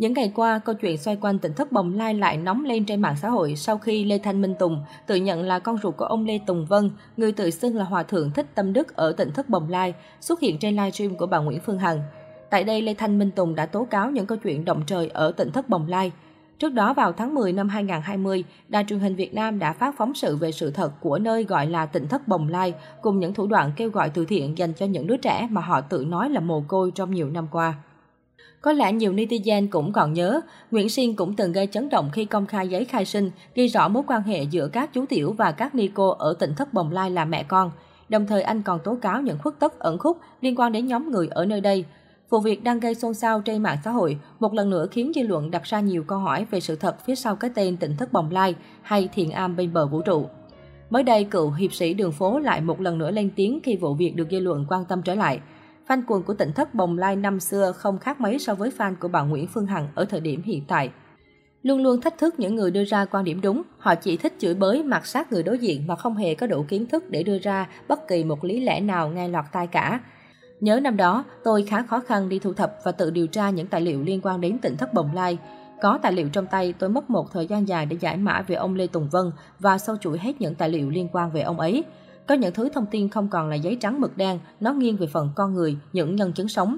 Những ngày qua, câu chuyện xoay quanh tỉnh thất bồng lai lại nóng lên trên mạng xã hội sau khi Lê Thanh Minh Tùng tự nhận là con ruột của ông Lê Tùng Vân, người tự xưng là hòa thượng thích tâm đức ở tỉnh thất bồng lai, xuất hiện trên livestream của bà Nguyễn Phương Hằng. Tại đây, Lê Thanh Minh Tùng đã tố cáo những câu chuyện động trời ở tỉnh thất bồng lai. Trước đó vào tháng 10 năm 2020, Đài truyền hình Việt Nam đã phát phóng sự về sự thật của nơi gọi là tỉnh thất Bồng Lai cùng những thủ đoạn kêu gọi từ thiện dành cho những đứa trẻ mà họ tự nói là mồ côi trong nhiều năm qua. Có lẽ nhiều netizen cũng còn nhớ, Nguyễn Sinh cũng từng gây chấn động khi công khai giấy khai sinh, ghi rõ mối quan hệ giữa các chú tiểu và các ni cô ở tỉnh thất Bồng Lai là mẹ con. Đồng thời anh còn tố cáo những khuất tất ẩn khúc liên quan đến nhóm người ở nơi đây. Vụ việc đang gây xôn xao trên mạng xã hội, một lần nữa khiến dư luận đặt ra nhiều câu hỏi về sự thật phía sau cái tên tỉnh thất bồng lai hay thiền am bên bờ vũ trụ. Mới đây, cựu hiệp sĩ đường phố lại một lần nữa lên tiếng khi vụ việc được dư luận quan tâm trở lại. Fan cuồng của tỉnh thất bồng lai năm xưa không khác mấy so với fan của bà Nguyễn Phương Hằng ở thời điểm hiện tại. Luôn luôn thách thức những người đưa ra quan điểm đúng, họ chỉ thích chửi bới mặt sát người đối diện mà không hề có đủ kiến thức để đưa ra bất kỳ một lý lẽ nào nghe lọt tai cả. Nhớ năm đó, tôi khá khó khăn đi thu thập và tự điều tra những tài liệu liên quan đến tỉnh thất Bồng Lai. Có tài liệu trong tay, tôi mất một thời gian dài để giải mã về ông Lê Tùng Vân và sâu chuỗi hết những tài liệu liên quan về ông ấy. Có những thứ thông tin không còn là giấy trắng mực đen, nó nghiêng về phần con người, những nhân chứng sống.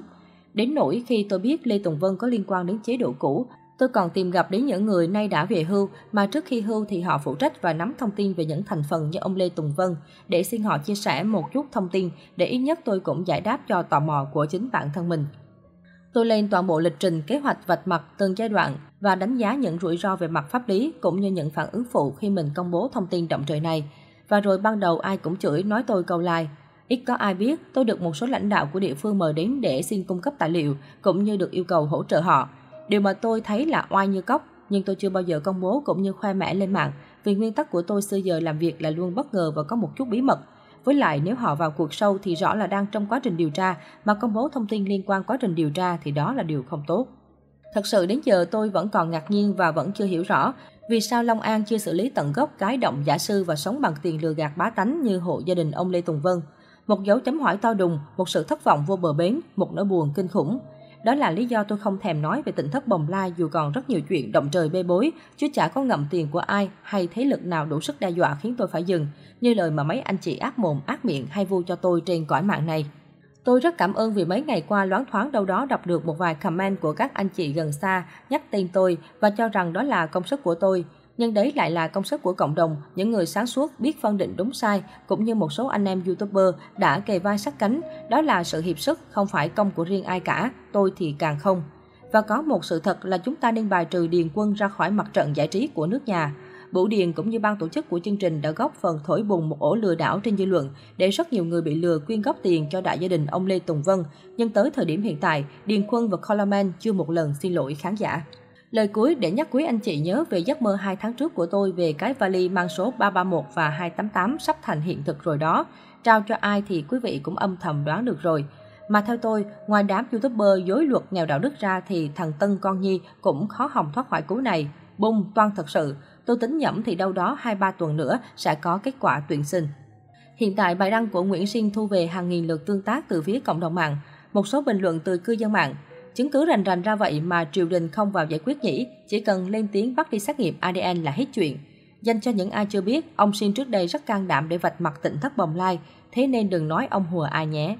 Đến nỗi khi tôi biết Lê Tùng Vân có liên quan đến chế độ cũ, Tôi còn tìm gặp đến những người nay đã về hưu mà trước khi hưu thì họ phụ trách và nắm thông tin về những thành phần như ông Lê Tùng Vân để xin họ chia sẻ một chút thông tin để ít nhất tôi cũng giải đáp cho tò mò của chính bản thân mình. Tôi lên toàn bộ lịch trình kế hoạch vạch mặt từng giai đoạn và đánh giá những rủi ro về mặt pháp lý cũng như những phản ứng phụ khi mình công bố thông tin động trời này. Và rồi ban đầu ai cũng chửi nói tôi câu like. Ít có ai biết tôi được một số lãnh đạo của địa phương mời đến để xin cung cấp tài liệu cũng như được yêu cầu hỗ trợ họ. Điều mà tôi thấy là oai như cốc, nhưng tôi chưa bao giờ công bố cũng như khoe mẽ lên mạng, vì nguyên tắc của tôi xưa giờ làm việc là luôn bất ngờ và có một chút bí mật. Với lại nếu họ vào cuộc sâu thì rõ là đang trong quá trình điều tra, mà công bố thông tin liên quan quá trình điều tra thì đó là điều không tốt. Thật sự đến giờ tôi vẫn còn ngạc nhiên và vẫn chưa hiểu rõ vì sao Long An chưa xử lý tận gốc cái động giả sư và sống bằng tiền lừa gạt bá tánh như hộ gia đình ông Lê Tùng Vân. Một dấu chấm hỏi to đùng, một sự thất vọng vô bờ bến, một nỗi buồn kinh khủng. Đó là lý do tôi không thèm nói về tỉnh thất bồng lai dù còn rất nhiều chuyện động trời bê bối, chứ chả có ngậm tiền của ai hay thế lực nào đủ sức đe dọa khiến tôi phải dừng, như lời mà mấy anh chị ác mồm ác miệng hay vu cho tôi trên cõi mạng này. Tôi rất cảm ơn vì mấy ngày qua loáng thoáng đâu đó đọc được một vài comment của các anh chị gần xa nhắc tên tôi và cho rằng đó là công sức của tôi nhưng đấy lại là công sức của cộng đồng, những người sáng suốt biết phân định đúng sai, cũng như một số anh em YouTuber đã kề vai sát cánh. Đó là sự hiệp sức, không phải công của riêng ai cả, tôi thì càng không. Và có một sự thật là chúng ta nên bài trừ Điền Quân ra khỏi mặt trận giải trí của nước nhà. Bửu Điền cũng như ban tổ chức của chương trình đã góp phần thổi bùng một ổ lừa đảo trên dư luận để rất nhiều người bị lừa quyên góp tiền cho đại gia đình ông Lê Tùng Vân. Nhưng tới thời điểm hiện tại, Điền Quân và Coleman chưa một lần xin lỗi khán giả. Lời cuối để nhắc quý anh chị nhớ về giấc mơ 2 tháng trước của tôi về cái vali mang số 331 và 288 sắp thành hiện thực rồi đó. Trao cho ai thì quý vị cũng âm thầm đoán được rồi. Mà theo tôi, ngoài đám youtuber dối luật nghèo đạo đức ra thì thằng Tân Con Nhi cũng khó hòng thoát khỏi cú này. Bung, toan thật sự. Tôi tính nhẩm thì đâu đó 2-3 tuần nữa sẽ có kết quả tuyển sinh. Hiện tại bài đăng của Nguyễn Sinh thu về hàng nghìn lượt tương tác từ phía cộng đồng mạng. Một số bình luận từ cư dân mạng. Chứng cứ rành rành ra vậy mà triều đình không vào giải quyết nhỉ, chỉ cần lên tiếng bắt đi xét nghiệm ADN là hết chuyện. Dành cho những ai chưa biết, ông sinh trước đây rất can đảm để vạch mặt tỉnh thất bồng lai, thế nên đừng nói ông hùa ai nhé.